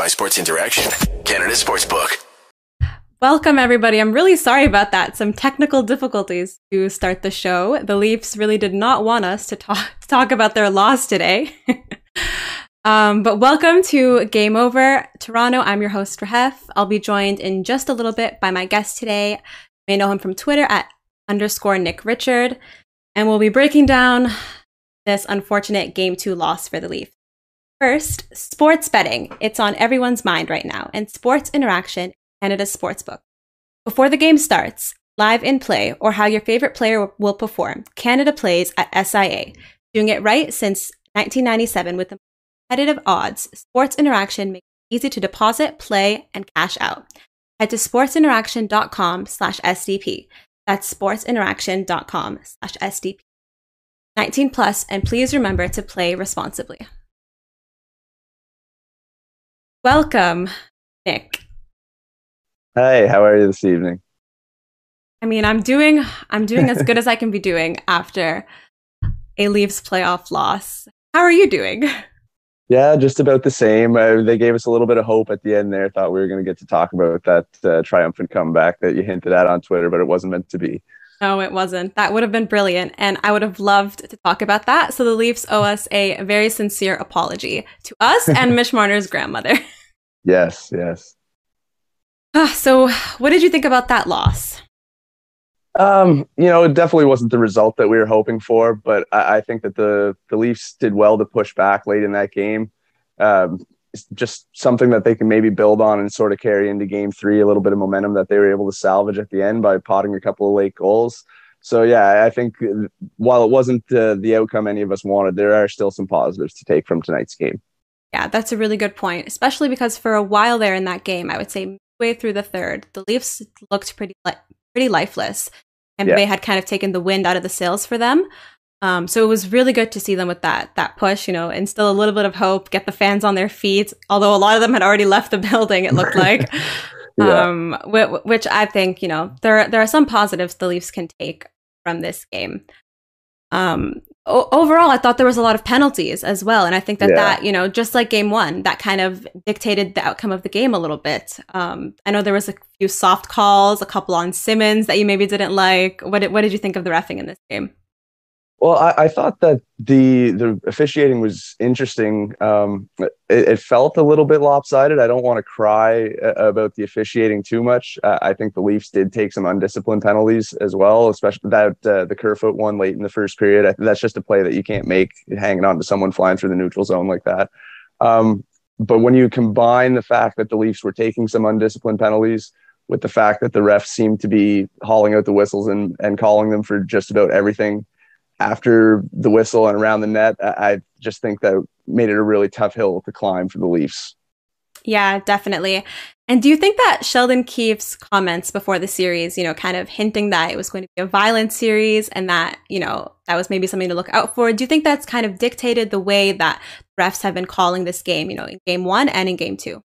by Sports Interaction, Canada Sportsbook. Welcome, everybody. I'm really sorry about that. Some technical difficulties to start the show. The Leafs really did not want us to talk, talk about their loss today. um, but welcome to Game Over Toronto. I'm your host, Rahef. I'll be joined in just a little bit by my guest today. You may know him from Twitter at underscore Nick Richard. And we'll be breaking down this unfortunate Game 2 loss for the Leafs. First, sports betting. It's on everyone's mind right now, and sports interaction, Canada's sportsbook. Before the game starts, live in play, or how your favorite player will perform, Canada plays at SIA, doing it right since 1997 with the competitive odds. Sports interaction makes it easy to deposit, play, and cash out. Head to sportsinteraction.com slash SDP. That's sportsinteraction.com slash SDP. 19 plus, and please remember to play responsibly. Welcome, Nick. Hey, how are you this evening? I mean, I'm doing I'm doing as good as I can be doing after a Leafs playoff loss. How are you doing? Yeah, just about the same. Uh, they gave us a little bit of hope at the end there. Thought we were going to get to talk about that uh, triumphant comeback that you hinted at on Twitter, but it wasn't meant to be. No, it wasn't. That would have been brilliant. And I would have loved to talk about that. So the Leafs owe us a very sincere apology to us and Mitch Marner's grandmother. Yes, yes. Ah, so, what did you think about that loss? Um, you know, it definitely wasn't the result that we were hoping for, but I, I think that the the Leafs did well to push back late in that game. Um, just something that they can maybe build on and sort of carry into game three, a little bit of momentum that they were able to salvage at the end by potting a couple of late goals. So yeah, I think while it wasn't uh, the outcome any of us wanted, there are still some positives to take from tonight's game. Yeah, that's a really good point, especially because for a while there in that game, I would say way through the third, the Leafs looked pretty li- pretty lifeless, and yeah. they had kind of taken the wind out of the sails for them. Um, so it was really good to see them with that that push, you know, instill a little bit of hope, get the fans on their feet. Although a lot of them had already left the building, it looked like. yeah. um, which I think you know there there are some positives the Leafs can take from this game. Um, o- overall, I thought there was a lot of penalties as well, and I think that yeah. that you know just like game one, that kind of dictated the outcome of the game a little bit. Um, I know there was a few soft calls, a couple on Simmonds that you maybe didn't like. What did, what did you think of the refing in this game? Well, I, I, thought that the the officiating was interesting. Um, it, it, felt a little bit lopsided. I don't want to cry uh, about the officiating too much. Uh, I think the Leafs did take some undisciplined penalties as well, especially that uh, the Kerfoot one late in the first period. that's just a play that you can't make hanging on to someone flying through the neutral zone like that. Um, but when you combine the fact that the Leafs were taking some undisciplined penalties with the fact that the refs seemed to be hauling out the whistles and, and calling them for just about everything after the whistle and around the net, I just think that made it a really tough hill to climb for the Leafs. Yeah, definitely. And do you think that Sheldon Keefe's comments before the series, you know, kind of hinting that it was going to be a violent series and that, you know, that was maybe something to look out for, do you think that's kind of dictated the way that refs have been calling this game, you know, in game one and in game two?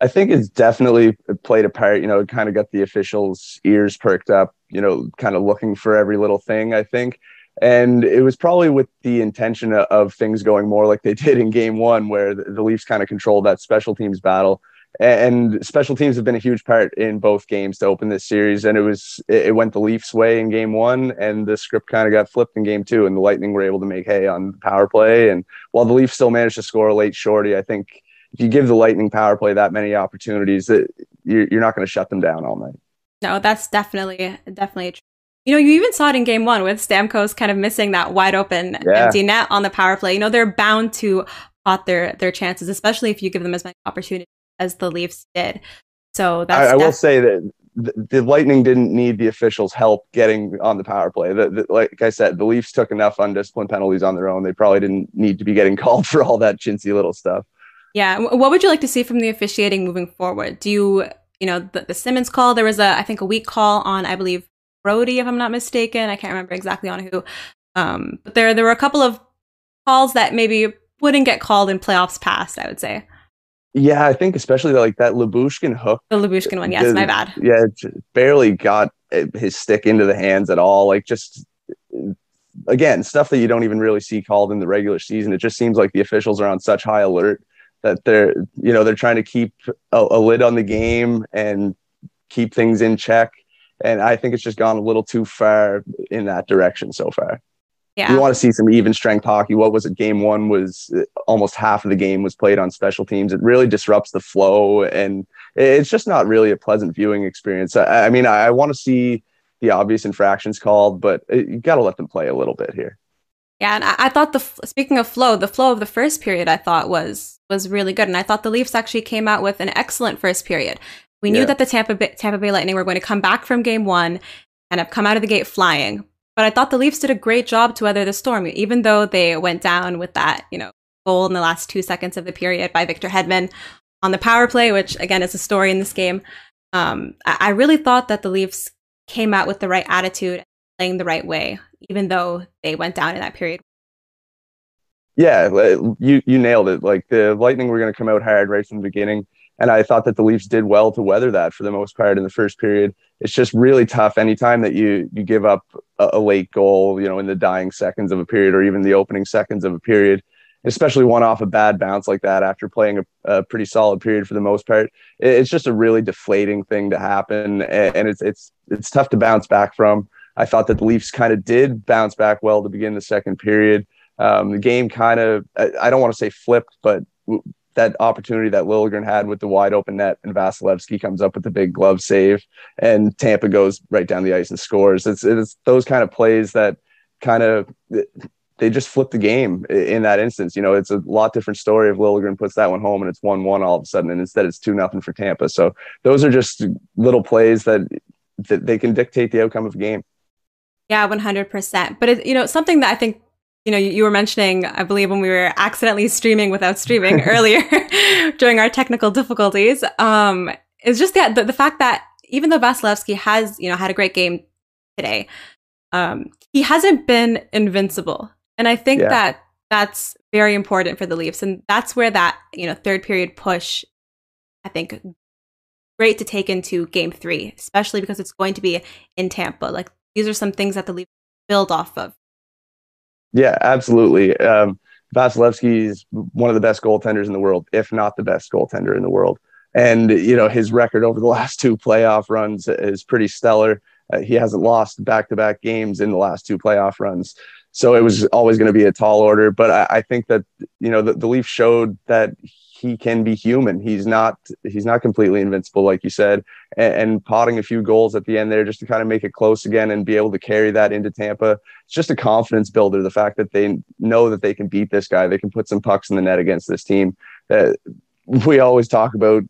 I think it's definitely played a part. You know, it kind of got the officials' ears perked up, you know, kind of looking for every little thing, I think. And it was probably with the intention of things going more like they did in game one, where the Leafs kind of controlled that special teams battle. And special teams have been a huge part in both games to open this series. And it was, it went the Leafs' way in game one, and the script kind of got flipped in game two. And the Lightning were able to make hay on the power play. And while the Leafs still managed to score a late shorty, I think if you give the Lightning power play that many opportunities, that you're not going to shut them down all night. No, that's definitely definitely true. You know, you even saw it in game one with Stamkos kind of missing that wide open yeah. empty net on the power play. You know, they're bound to pot their their chances, especially if you give them as many opportunities as the Leafs did. So that's I, I will say that the, the, Lightning didn't need the officials' help getting on the power play. The, the, like I said, the Leafs took enough undisciplined penalties on their own. They probably didn't need to be getting called for all that chintzy little stuff. Yeah. What would you like to see from the officiating moving forward? Do you, you know, the, the Simmonds call, there was a, I think, a weak call on, I believe, Brodie, if I'm not mistaken. I can't remember exactly on who. Um, but there there were a couple of calls that maybe wouldn't get called in playoffs past. I would say. Yeah, I think especially like that Lyubushkin hook. The Lyubushkin one, yes, my bad. Yeah, barely got his stick into the hands at all. Like just again, stuff that you don't even really see called in the regular season. It just seems like the officials are on such high alert that they're you know they're trying to keep a, a lid on the game and keep things in check. And I think it's just gone a little too far in that direction so far. Yeah. We want to see some even strength hockey. What was it? Game one was uh, almost half of the game was played on special teams. It really disrupts the flow, and it's just not really a pleasant viewing experience. I, I mean, I, I want to see the obvious infractions called, but uh, you got to let them play a little bit here. Yeah, and I, I thought the speaking of flow, the flow of the first period I thought was was really good, and I thought the Leafs actually came out with an excellent first period. We knew that the Tampa Bay, Tampa Bay Lightning were going to come back from game one and have come out of the gate flying. But I thought the Leafs did a great job to weather the storm, even though they went down with that, you know, goal in the last two seconds of the period by Victor Hedman on the power play, which again is a story in this game. Um, I-, I really thought that the Leafs came out with the right attitude, playing the right way, even though they went down in that period. Yeah, you you nailed it. Like the Lightning were going to come out hard right from the beginning and I thought that the Leafs did well to weather that for the most part in the first period. It's just really tough anytime that you you give up a, a late goal, you know, in the dying seconds of a period or even the opening seconds of a period, especially one off a bad bounce like that after playing a, a pretty solid period for the most part. It's just a really deflating thing to happen, and it's it's it's tough to bounce back from. I thought that the Leafs kind of did bounce back well to begin the second period. Um, the game kind of, I don't want to say flipped, but that opportunity that Liljegren had with the wide open net and Vasilevskiy comes up with the big glove save and Tampa goes right down the ice and scores. It's, it's those kind of plays that kind of they just flip the game in that instance. You know, it's a lot different story if Liljegren puts that one home and it's one one all of a sudden, and instead it's two nothing for Tampa. So those are just little plays that that they can dictate the outcome of a game. Yeah, one hundred percent. But it, you know, something that I think you know, you were mentioning, I believe, when we were accidentally streaming without streaming earlier during our technical difficulties, um, is just that the, the, fact that even though Vasilevskiy has, you know, had a great game today, um, he hasn't been invincible, and I think yeah. that that's very important for the Leafs, and that's where that you know third period push, I think, great to take into Game Three, especially because it's going to be in Tampa. Like these are some things that the Leafs build off of yeah, absolutely. Um, Vasilevskiy is one of the best goaltenders in the world, if not the best goaltender in the world. And you know his record over the last two playoff runs is pretty stellar. Uh, he hasn't lost back-to-back games in the last two playoff runs, so it was always going to be a tall order. But I, I think that you know the, the Leafs showed that he can be human. He's not he's not completely invincible, like you said, and, and, potting a few goals at the end there just to kind of make it close again and be able to carry that into Tampa. It's just a confidence builder. The fact that they know that they can beat this guy, they can put some pucks in the net against this team. That we always talk about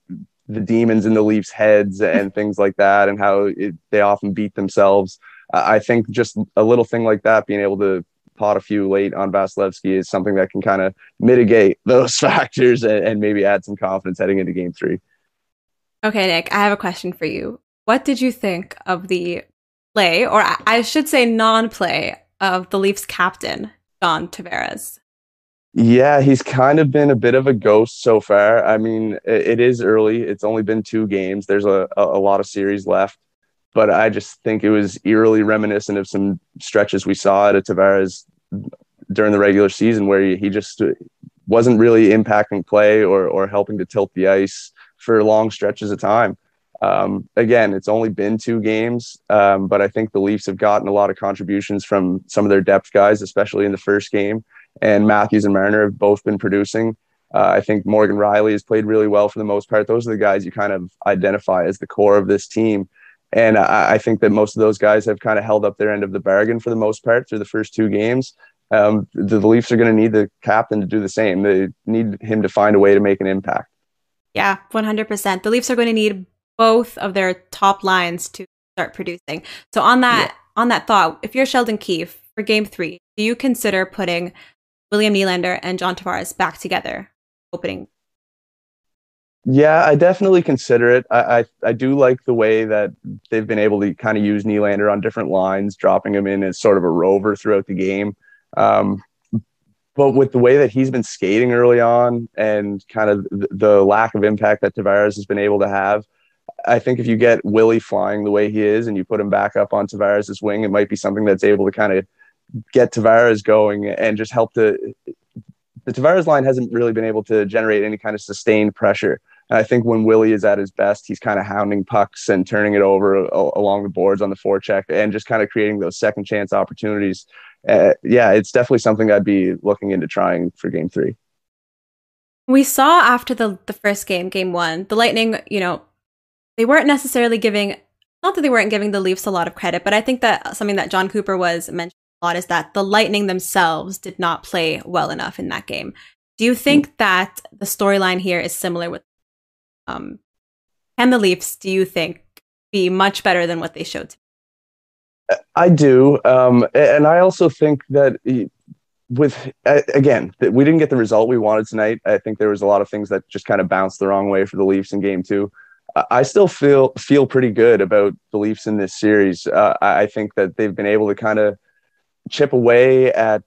the demons in the Leafs' heads and things like that, and how it, they often beat themselves. I think just a little thing like that, being able to pot a few late on Vasilevskiy, is something that can kind of mitigate those factors and, and maybe add some confidence heading into game three. Okay, Nick, I have a question for you. What did you think of the play, or I should say non play, of the Leafs captain, John Tavares? Yeah, he's kind of been a bit of a ghost so far. I mean, it, it is early. It's only been two games. There's a, a, a lot of series left but I just think it was eerily reminiscent of some stretches we saw at Tavares during the regular season where he, he just wasn't really impacting play or, or helping to tilt the ice for long stretches of time. Um, again, it's only been two games, um, but I think the Leafs have gotten a lot of contributions from some of their depth guys, especially in the first game. And Matthews and Marner have both been producing. Uh, I think Morgan Rielly has played really well for the most part. Those are the guys you kind of identify as the core of this team. And I, I think that most of those guys have kind of held up their end of the bargain for the most part through the first two games. Um, the, the Leafs are going to need the captain to do the same. They need him to find a way to make an impact. Yeah, 100%. The Leafs are going to need both of their top lines to start producing. So on that yeah. on that thought, if you're Sheldon Keefe for game 3, do you consider putting William Nylander and John Tavares back together opening yeah, I definitely consider it. I, I, I do like the way that they've been able to kind of use Nylander on different lines, dropping him in as sort of a rover throughout the game. Um, but with the way that he's been skating early on and kind of the, the lack of impact that Tavares has been able to have, I think if you get Willie flying the way he is and you put him back up on Tavares' wing, it might be something that's able to kind of get Tavares going and just help to the Tavares line hasn't really been able to generate any kind of sustained pressure. And I think when Willie is at his best, he's kind of hounding pucks and turning it over along the boards on the forecheck and just kind of creating those second chance opportunities. Uh, yeah, it's definitely something I'd be looking into trying for game three. We saw after the the first game, game one, the Lightning, you know, they weren't necessarily giving not that they weren't giving the Leafs a lot of credit, but I think that something that Jon Cooper was mentioning lot is that the Lightning themselves did not play well enough in that game. Do you think mm. that the storyline here is similar with um can the Leafs, do you think, be much better than what they showed? I do. Um, and I also think that with again, we didn't get the result we wanted tonight. I think there was a lot of things that just kind of bounced the wrong way for the Leafs in game two. I still feel feel pretty good about the Leafs in this series. Uh, I think that they've been able to kind of chip away at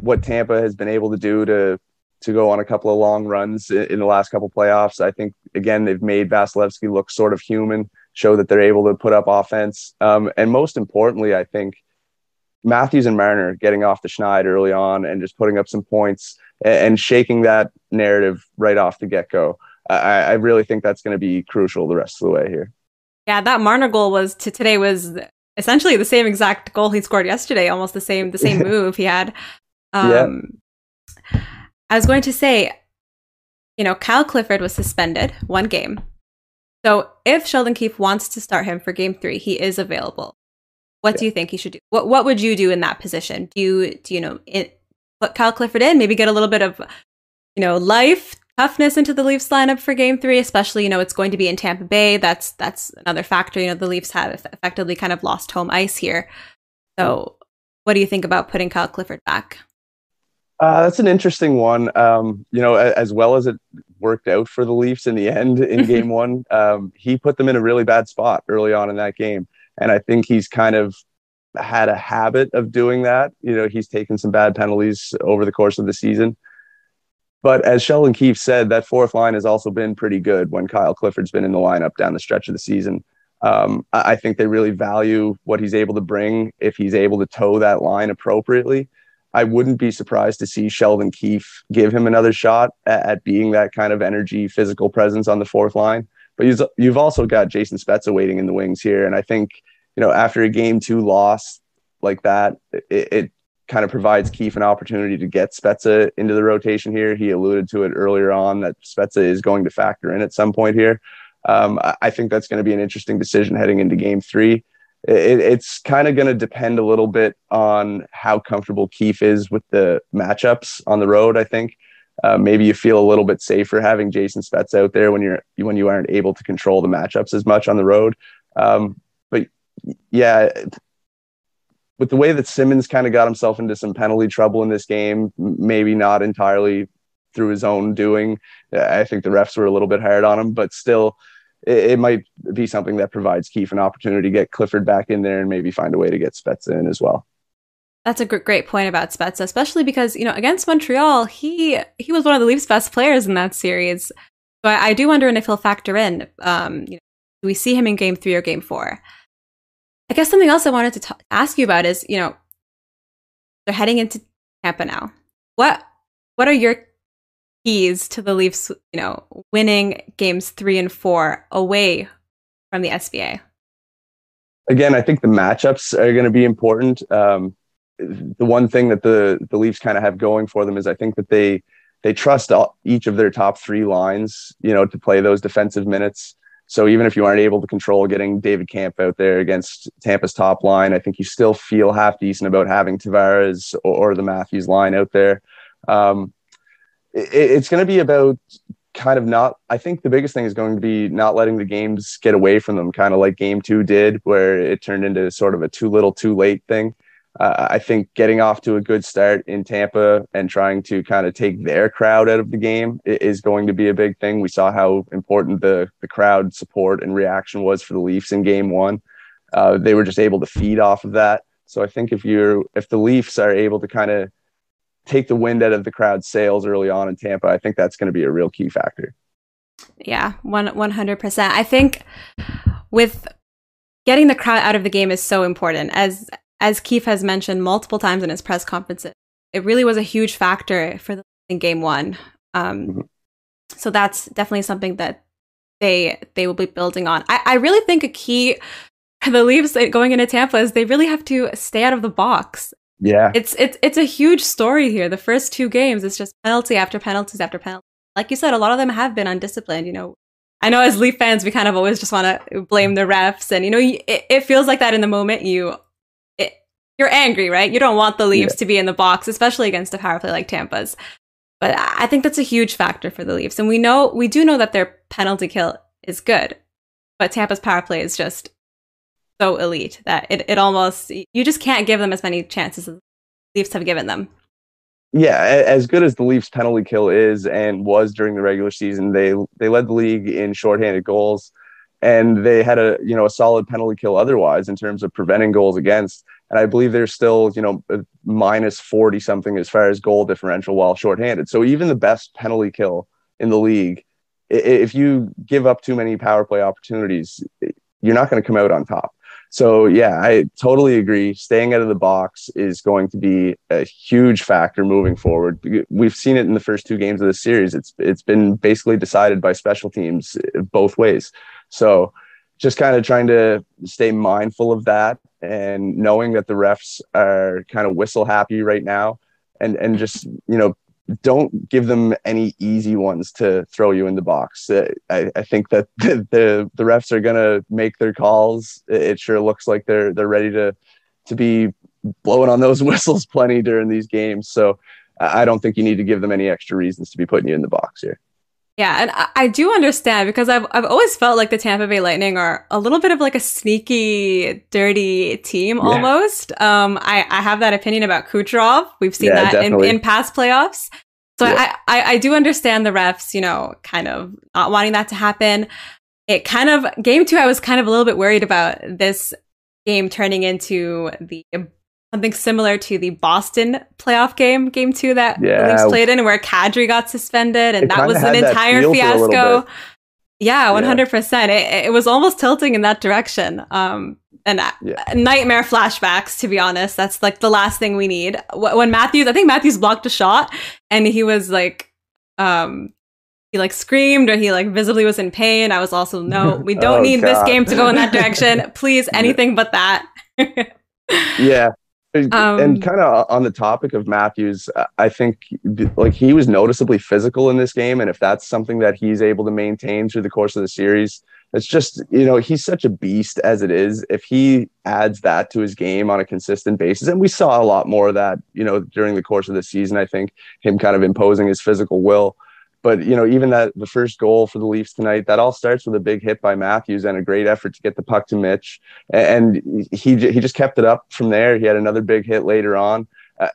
what Tampa has been able to do to to go on a couple of long runs in, the last couple playoffs. I think again they've made Vasilevskiy look sort of human, show that they're able to put up offense, um, and most importantly, I think Matthews and Marner getting off the schneid early on and just putting up some points and, and shaking that narrative right off the get go. I, I, really think that's going to be crucial the rest of the way here. Yeah, that Marner goal was to today was essentially the same exact goal he scored yesterday, almost the same the same move he had. Um, yeah. I was going to say, you know, Kyle Clifford was suspended one game. So if Sheldon Keefe wants to start him for game three, he is available. What yeah. do you think he should do? What What would you do in that position? Do you do you know it, put Kyle Clifford in? Maybe get a little bit of you know life toughness into the Leafs lineup for Game Three, especially you know it's going to be in Tampa Bay. That's that's another factor. You know the Leafs have effectively kind of lost home ice here. So, what do you think about putting Kyle Clifford back? Uh, that's an interesting one. Um, you know, as well as it worked out for the Leafs in the end in Game One, um, he put them in a really bad spot early on in that game. And I think he's kind of had a habit of doing that. You know, he's taken some bad penalties over the course of the season. But as Sheldon Keefe said, that fourth line has also been pretty good when Kyle Clifford's been in the lineup down the stretch of the season. Um, I think they really value what he's able to bring if he's able to toe that line appropriately. I wouldn't be surprised to see Sheldon Keefe give him another shot at, at being that kind of energy, physical presence on the fourth line. But you've also got Jason Spezza waiting in the wings here, and I think you know, after a game two loss like that, it, it kind of provides Keefe an opportunity to get Spezza into the rotation here. He alluded to it earlier on that Spezza is going to factor in at some point here. Um, I think that's going to be an interesting decision heading into game three. It, it's kind of going to depend a little bit on how comfortable Keefe is with the matchups on the road. I think uh, maybe you feel a little bit safer having Jason Spezza out there when you're when you aren't able to control the matchups as much on the road. Um, but yeah, with the way that Simmonds kind of got himself into some penalty trouble in this game, maybe not entirely through his own doing. I think the refs were a little bit hard on him, but still, it, it might be something that provides Keefe an opportunity to get Clifford back in there and maybe find a way to get Spezza in as well. That's a great point about Spezza, especially because you know against Montreal, he he was one of the Leafs' best players in that series. So I, I do wonder if he'll factor in. Um, you know, do we see him in Game Three or Game Four? I guess something else I wanted to t- ask you about is, you know, they're heading into Tampa now. What what are your keys to the Leafs, you know, winning games 3 and 4 away from the SBA? Again, I think the matchups are going to be important. Um, the one thing that the the Leafs kind of have going for them is I think that they they trust all, each of their top three lines, you know, to play those defensive minutes. So even if you aren't able to control getting David Kampf out there against Tampa's top line, I think you still feel half decent about having Tavares or, or the Matthews line out there. Um, it, it's going to be about kind of not. I think the biggest thing is going to be not letting the games get away from them, kind of like Game Two did, where it turned into sort of a too little, too late thing uh, I think getting off to a good start in Tampa and trying to kind of take their crowd out of the game is going to be a big thing. We saw how important the the crowd support and reaction was for the Leafs in Game One. Uh, they were just able to feed off of that. So I think if you're if the Leafs are able to kind of take the wind out of the crowd's sails early on in Tampa, I think that's going to be a real key factor. Yeah, one one hundred percent. I think with getting the crowd out of the game is so important. As as Keefe has mentioned multiple times in his press conferences, it really was a huge factor for the in game one. Um, mm-hmm. So that's definitely something that they they will be building on. I, I really think a key for the Leafs going into Tampa is they really have to stay out of the box. Yeah, it's it's it's a huge story here. The first two games, it's just penalty after penalties after penalty. Like you said, a lot of them have been undisciplined. You know, I know as Leaf fans, we kind of always just want to blame the refs, and you know, it, it feels like that in the moment. You you're angry, right? You don't want the Leafs yeah. to be in the box, especially against a power play like Tampa's. But I think that's a huge factor for the Leafs. And we know, we do know that their penalty kill is good, but Tampa's power play is just so elite that it, it almost, you just can't give them as many chances as the Leafs have given them. Yeah, as good as the Leafs penalty kill is and was during the regular season, they they led the league in shorthanded goals and they had a you know a solid penalty kill otherwise in terms of preventing goals against and I believe they're still, you know, uh, minus 40 something as far as goal differential while shorthanded. So even the best penalty kill in the league, if you give up too many power play opportunities, you're not going to come out on top. So yeah, I totally agree. Staying out of the box is going to be a huge factor moving forward. We've seen it in the first two games of the series. It's it's been basically decided by special teams uh, both ways. So just kind of trying to stay mindful of that and knowing that the refs are kind of whistle happy right now and and just you know don't give them any easy ones to throw you in the box. Uh, I, I think that the, the, the refs are gonna make their calls. It sure looks like they're they're ready to to be blowing on those whistles plenty during these games. So I don't think you need to give them any extra reasons to be putting you in the box here. Yeah, and I, I do understand because I've I've always felt like the Tampa Bay Lightning are a little bit of like a sneaky, dirty team yeah. almost. Um, I I have that opinion about Kucherov. We've seen yeah, that in, in past playoffs. So yeah. I, I I do understand the refs, you know, kind of not wanting that to happen. It kind of game two, I was kind of a little bit worried about this game turning into the something similar to the Boston playoff game, game two that yeah. the Leafs played in, where Kadri got suspended, and that was an entire fiasco. Yeah, one hundred percent. It was almost tilting in that direction. Um, and yeah. nightmare flashbacks. To be honest, that's like the last thing we need. When Matthews, I think Matthews blocked a shot, and he was like, um, he like screamed or he like visibly was in pain. I was also no, we don't oh, need God. this game to go in that direction. Please, anything but that. yeah, um, and kind of on the topic of Matthews, I think like he was noticeably physical in this game, and if that's something that he's able to maintain through the course of the series, it's just you know he's such a beast as it is. If he adds that to his game on a consistent basis, and we saw a lot more of that, you know, during the course of the season, I think him kind of imposing his physical will. But you know, even that the first goal for the Leafs tonight, that all starts with a big hit by Matthews and a great effort to get the puck to Mitch, and he he just kept it up from there. He had another big hit later on.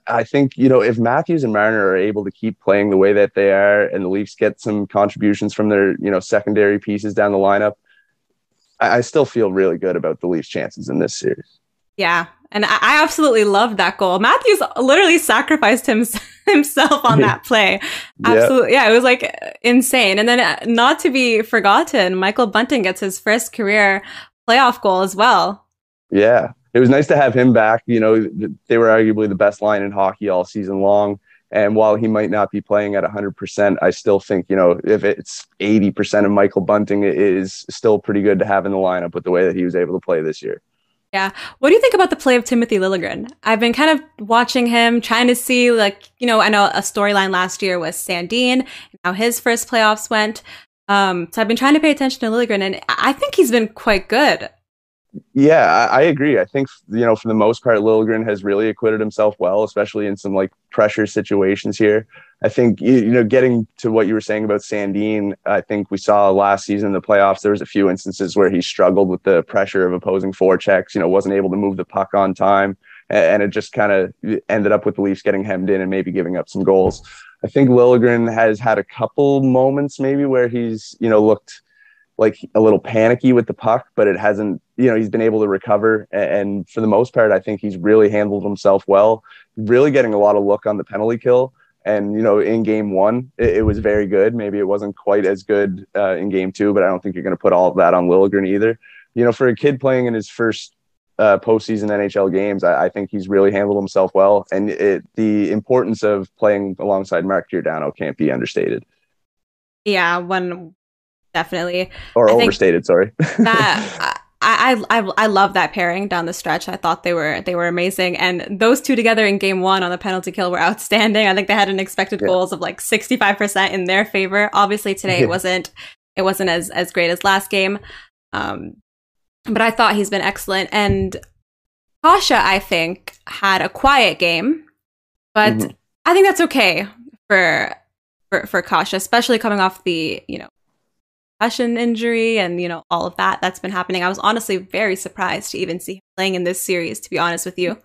I think you know if Matthews and Marner are able to keep playing the way that they are, and the Leafs get some contributions from their you know secondary pieces down the lineup, I, I still feel really good about the Leafs' chances in this series. Yeah, and I absolutely loved that goal. Matthews literally sacrificed him, himself on that play. Absolutely. Yeah. yeah, it was like insane. And then, uh, not to be forgotten, Michael Bunting gets his first career playoff goal as well. Yeah. It was nice to have him back. You know, they were arguably the best line in hockey all season long. And while he might not be playing at 100%, I still think, you know, if it's 80% of Michael Bunting, it is still pretty good to have in the lineup with the way that he was able to play this year. Yeah. What do you think about the play of Timothy Liljegren? I've been kind of watching him, trying to see, like, you know, I know a storyline last year was Sandin, how his first playoffs went. Um, so I've been trying to pay attention to Liljegren, and I think he's been quite good. Yeah, I, I, agree. I think you know, for the most part, Liljegren has really acquitted himself well, especially in some like pressure situations here. I think you, you know, getting to what you were saying about Sandin, I think we saw last season in the playoffs. There was a few instances where he struggled with the pressure of opposing forechecks. You know, wasn't able to move the puck on time, and, it just kind of ended up with the Leafs getting hemmed in and maybe giving up some goals. I think Liljegren has had a couple moments maybe where he's you know looked like a little panicky with the puck, but it hasn't, you know, he's been able to recover. And for the most part, I think he's really handled himself well, really getting a lot of look on the penalty kill. And, you know, in game one, it, it was very good. Maybe it wasn't quite as good uh, in game two, but I don't think you're going to put all of that on Liljegren either. You know, for a kid playing in his first uh, postseason NHL games. I, I, think he's really handled himself well, and it, the importance of playing alongside Mark Giordano can't be understated. Yeah, one definitely or I overstated. Sorry. that I, I I love that pairing down the stretch. I thought they were they were amazing, and those two together in game one on the penalty kill were outstanding. I think they had an expected yeah. goals of like sixty five percent in their favor. Obviously today yeah. it wasn't it wasn't as as great as last game, um, but I thought he's been excellent. And Kase, I think, had a quiet game, but mm-hmm. I think that's okay for for for Kase, especially coming off the you know concussion injury and you know all of that that's been happening. I was honestly very surprised to even see him playing in this series. To be honest with you.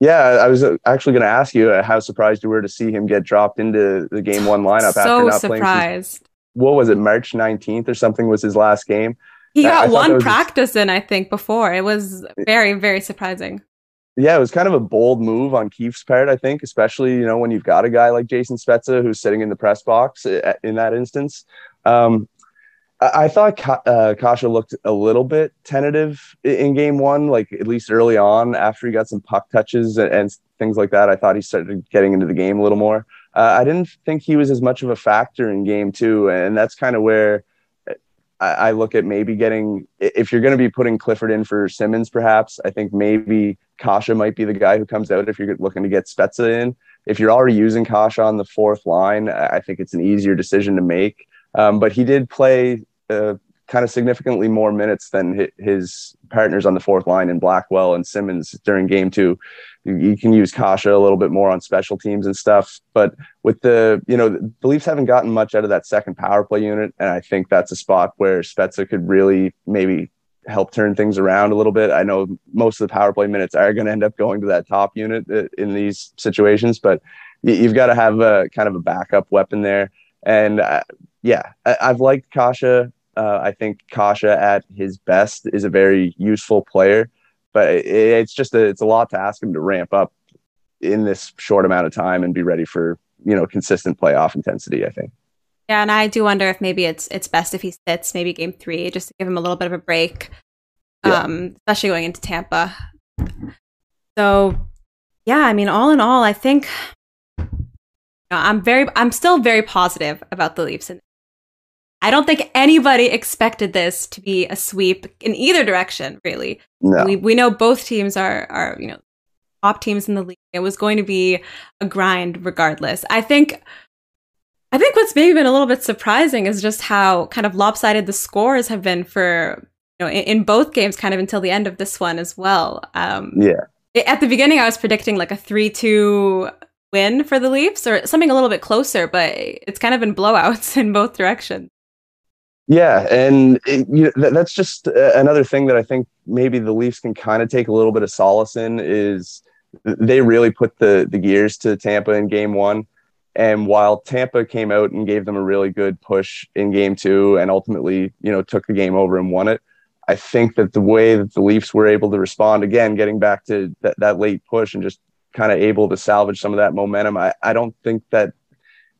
Yeah, I was uh, actually going to ask you uh, how surprised you were to see him get dropped into the game one lineup so after not surprised. playing. Since, what was it, March nineteenth or something? Was his last game? He got one practice in, I think, before. It was very, very surprising. Yeah, it was kind of a bold move on Keefe's part, I think, especially you know when you've got a guy like Jason Spezza who's sitting in the press box uh, in that instance. Um, I thought uh, Kase looked a little bit tentative in game one, like at least early on after he got some puck touches and, and things like that. I thought he started getting into the game a little more. Uh, I didn't think he was as much of a factor in game two. And that's kind of where I, I, look at maybe getting, if you're going to be putting Clifford in for Simmonds, perhaps, I think maybe Kase might be the guy who comes out if you're looking to get Spezza in. If you're already using Kase on the fourth line, I think it's an easier decision to make. Um, but he did play uh, kind of significantly more minutes than his partners on the fourth line in Blackwell and Simmonds during game two. You can use Kase a little bit more on special teams and stuff. But with the, you know, the Leafs haven't gotten much out of that second power play unit. And I think that's a spot where Spezza could really maybe help turn things around a little bit. I know most of the power play minutes are going to end up going to that top unit uh, in these situations, but you've got to have a kind of a backup weapon there. And uh, yeah, I, have liked Kase uh, I think Kase at his best is a very useful player, but it, it's just a, it's a lot to ask him to ramp up in this short amount of time and be ready for you know consistent playoff intensity. I think. Yeah, and I do wonder if maybe it's it's best if he sits maybe game three just to give him a little bit of a break, yeah. um, especially going into Tampa. So, yeah, I mean, all in all, I think you know, I'm very I'm still very positive about the Leafs in I don't think anybody expected this to be a sweep in either direction, really. No. We we know both teams are are, you know, top teams in the league. It was going to be a grind regardless. I think I think what's maybe been a little bit surprising is just how kind of lopsided the scores have been for you know in, in both games kind of until the end of this one as well. Um Yeah. At the beginning I was predicting like a 3-2 win for the Leafs or something a little bit closer, but it's kind of been blowouts in both directions. Yeah, and it, you know, that's just uh, another thing that I think maybe the Leafs can kind of take a little bit of solace in is they really put the the gears to Tampa in Game One, and while Tampa came out and gave them a really good push in Game Two, and ultimately you know took the game over and won it, I think that the way that the Leafs were able to respond again, getting back to that, that late push and just kind of able to salvage some of that momentum, I, I don't think that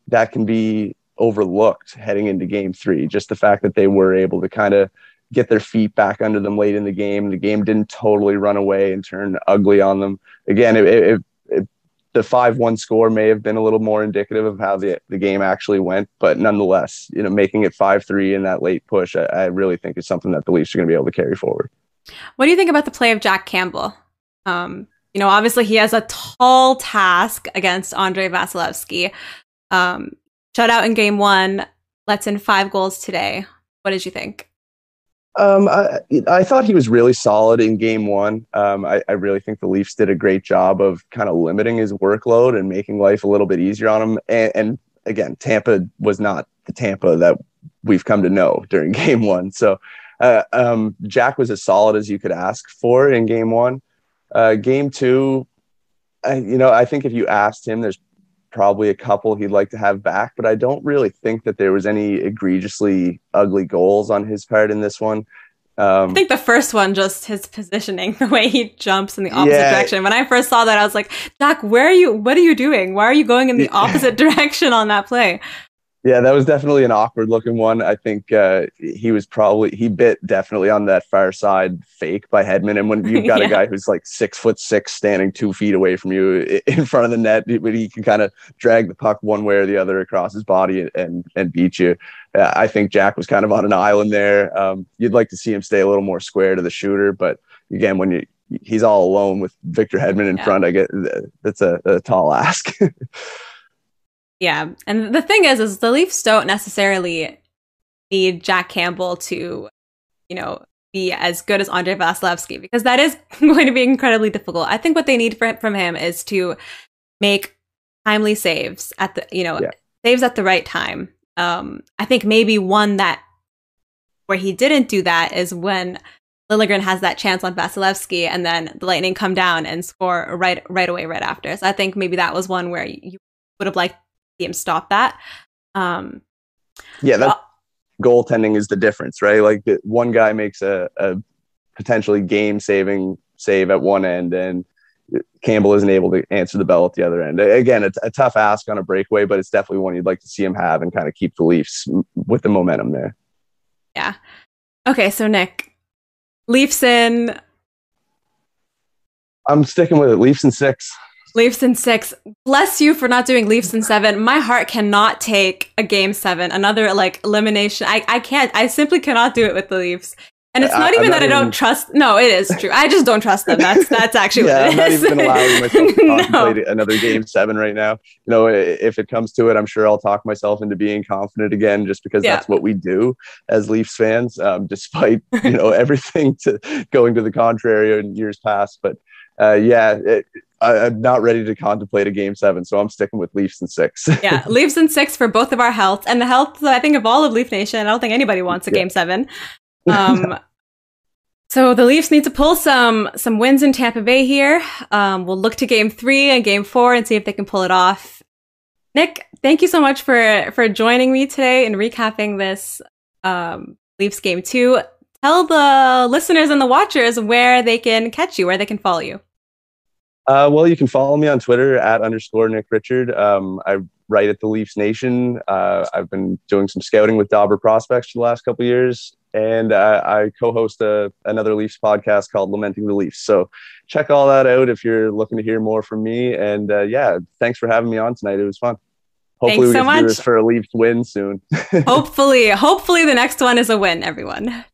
that can be overlooked heading into game three. Just the fact that they were able to kind of get their feet back under them late in the game. The game didn't totally run away and turn ugly on them. Again, it, it, it, the 5 1 score may have been a little more indicative of how the, the game actually went, but nonetheless, you know, making it 5 3 in that late push, I, I really think is something that the Leafs are going to be able to carry forward. What do you think about the play of Jack Campbell? Um, you know, obviously he has a tall task against Andrei Vasilevskiy. Um, Shutout in game one, lets in five goals today. What did you think? Um, I, I, thought he was really solid in game one. Um, I, I, really think the Leafs did a great job of kind of limiting his workload and making life a little bit easier on him. And, and again, Tampa was not the Tampa that we've come to know during game one. So uh, um, Jack was as solid as you could ask for in game one. Uh, game two, I, you know, I think if you asked him, there's probably a couple he'd like to have back, but I don't really think that there was any egregiously ugly goals on his part in this one. Um, I think the first one, just his positioning, the way he jumps in the opposite yeah. direction. When I first saw that, I was like, Jack, where are you? What are you doing? Why are you going in the opposite direction on that play? Yeah, that was definitely an awkward looking one. I think uh, he was probably he bit definitely on that far side fake by Hedman. And when you've got yeah. a guy who's like six foot six standing two feet away from you in front of the net, but he can kind of drag the puck one way or the other across his body and and, beat you. Uh, I think Jack was kind of on an island there. Um, you'd like to see him stay a little more square to the shooter, but again, when you he's all alone with Victor Hedman in yeah. front, I get that's a, a tall ask. Yeah. And the thing is, is the Leafs don't necessarily need Jack Campbell to, you know, be as good as Andrei Vasilevskiy because that is going to be incredibly difficult. I think what they need for, from him is to make timely saves at the, you know, yeah. saves at the right time. Um, I think maybe one that where he didn't do that is when Liljegren has that chance on Vasilevskiy and then the Lightning come down and score right right away right after. So I think maybe that was one where you would have liked him stop that. Um, yeah, that uh, goaltending is the difference, right? Like the, one guy makes a, a potentially game saving save at one end and Campbell isn't able to answer the bell at the other end. Again, it's a tough ask on a breakaway, but it's definitely one you'd like to see him have and kind of keep the Leafs with the momentum there. Yeah. Okay, so Nick, Leafs in. I'm sticking with it. Leafs in six. Leafs in six. Bless you for not doing Leafs in seven. My heart cannot take a game seven, another like elimination. I, I can't. I simply cannot do it with the Leafs. And it's not I, even not that. I don't trust. No, it is true. I just don't trust them. That's that's actually yeah, what it I'm is. not even allowing myself to contemplate no. another game seven right now. You know, if it comes to it, I'm sure I'll talk myself into being confident again, just because yeah. that's what we do as Leafs fans, um, despite you know everything to going to the contrary in years past. But uh, yeah, it, I, am not ready to contemplate a game seven, so I'm sticking with Leafs and six. yeah, Leafs and six for both of our health and the health. I think of all of Leaf Nation. I don't think anybody wants a yeah. game seven. Um, so the Leafs need to pull some some wins in Tampa Bay here. Um, we'll look to game three and game four and see if they can pull it off. Nick, thank you so much for for joining me today and recapping this um, Leafs game two. Tell the listeners and the watchers where they can catch you, where they can follow you. Uh, well, you can follow me on Twitter at underscore Nick Richard. Um, I write at the Leafs Nation. Uh, I've been doing some scouting with Dobber Prospects for the last couple years, and uh, I co-host a, another Leafs podcast called Lamenting the Leafs. So check all that out if you're looking to hear more from me. And uh, yeah, thanks for having me on tonight. It was fun. Hopefully, Thanks we so get to do this for a Leafs win soon. hopefully, hopefully the next one is a win. Everyone, thanks.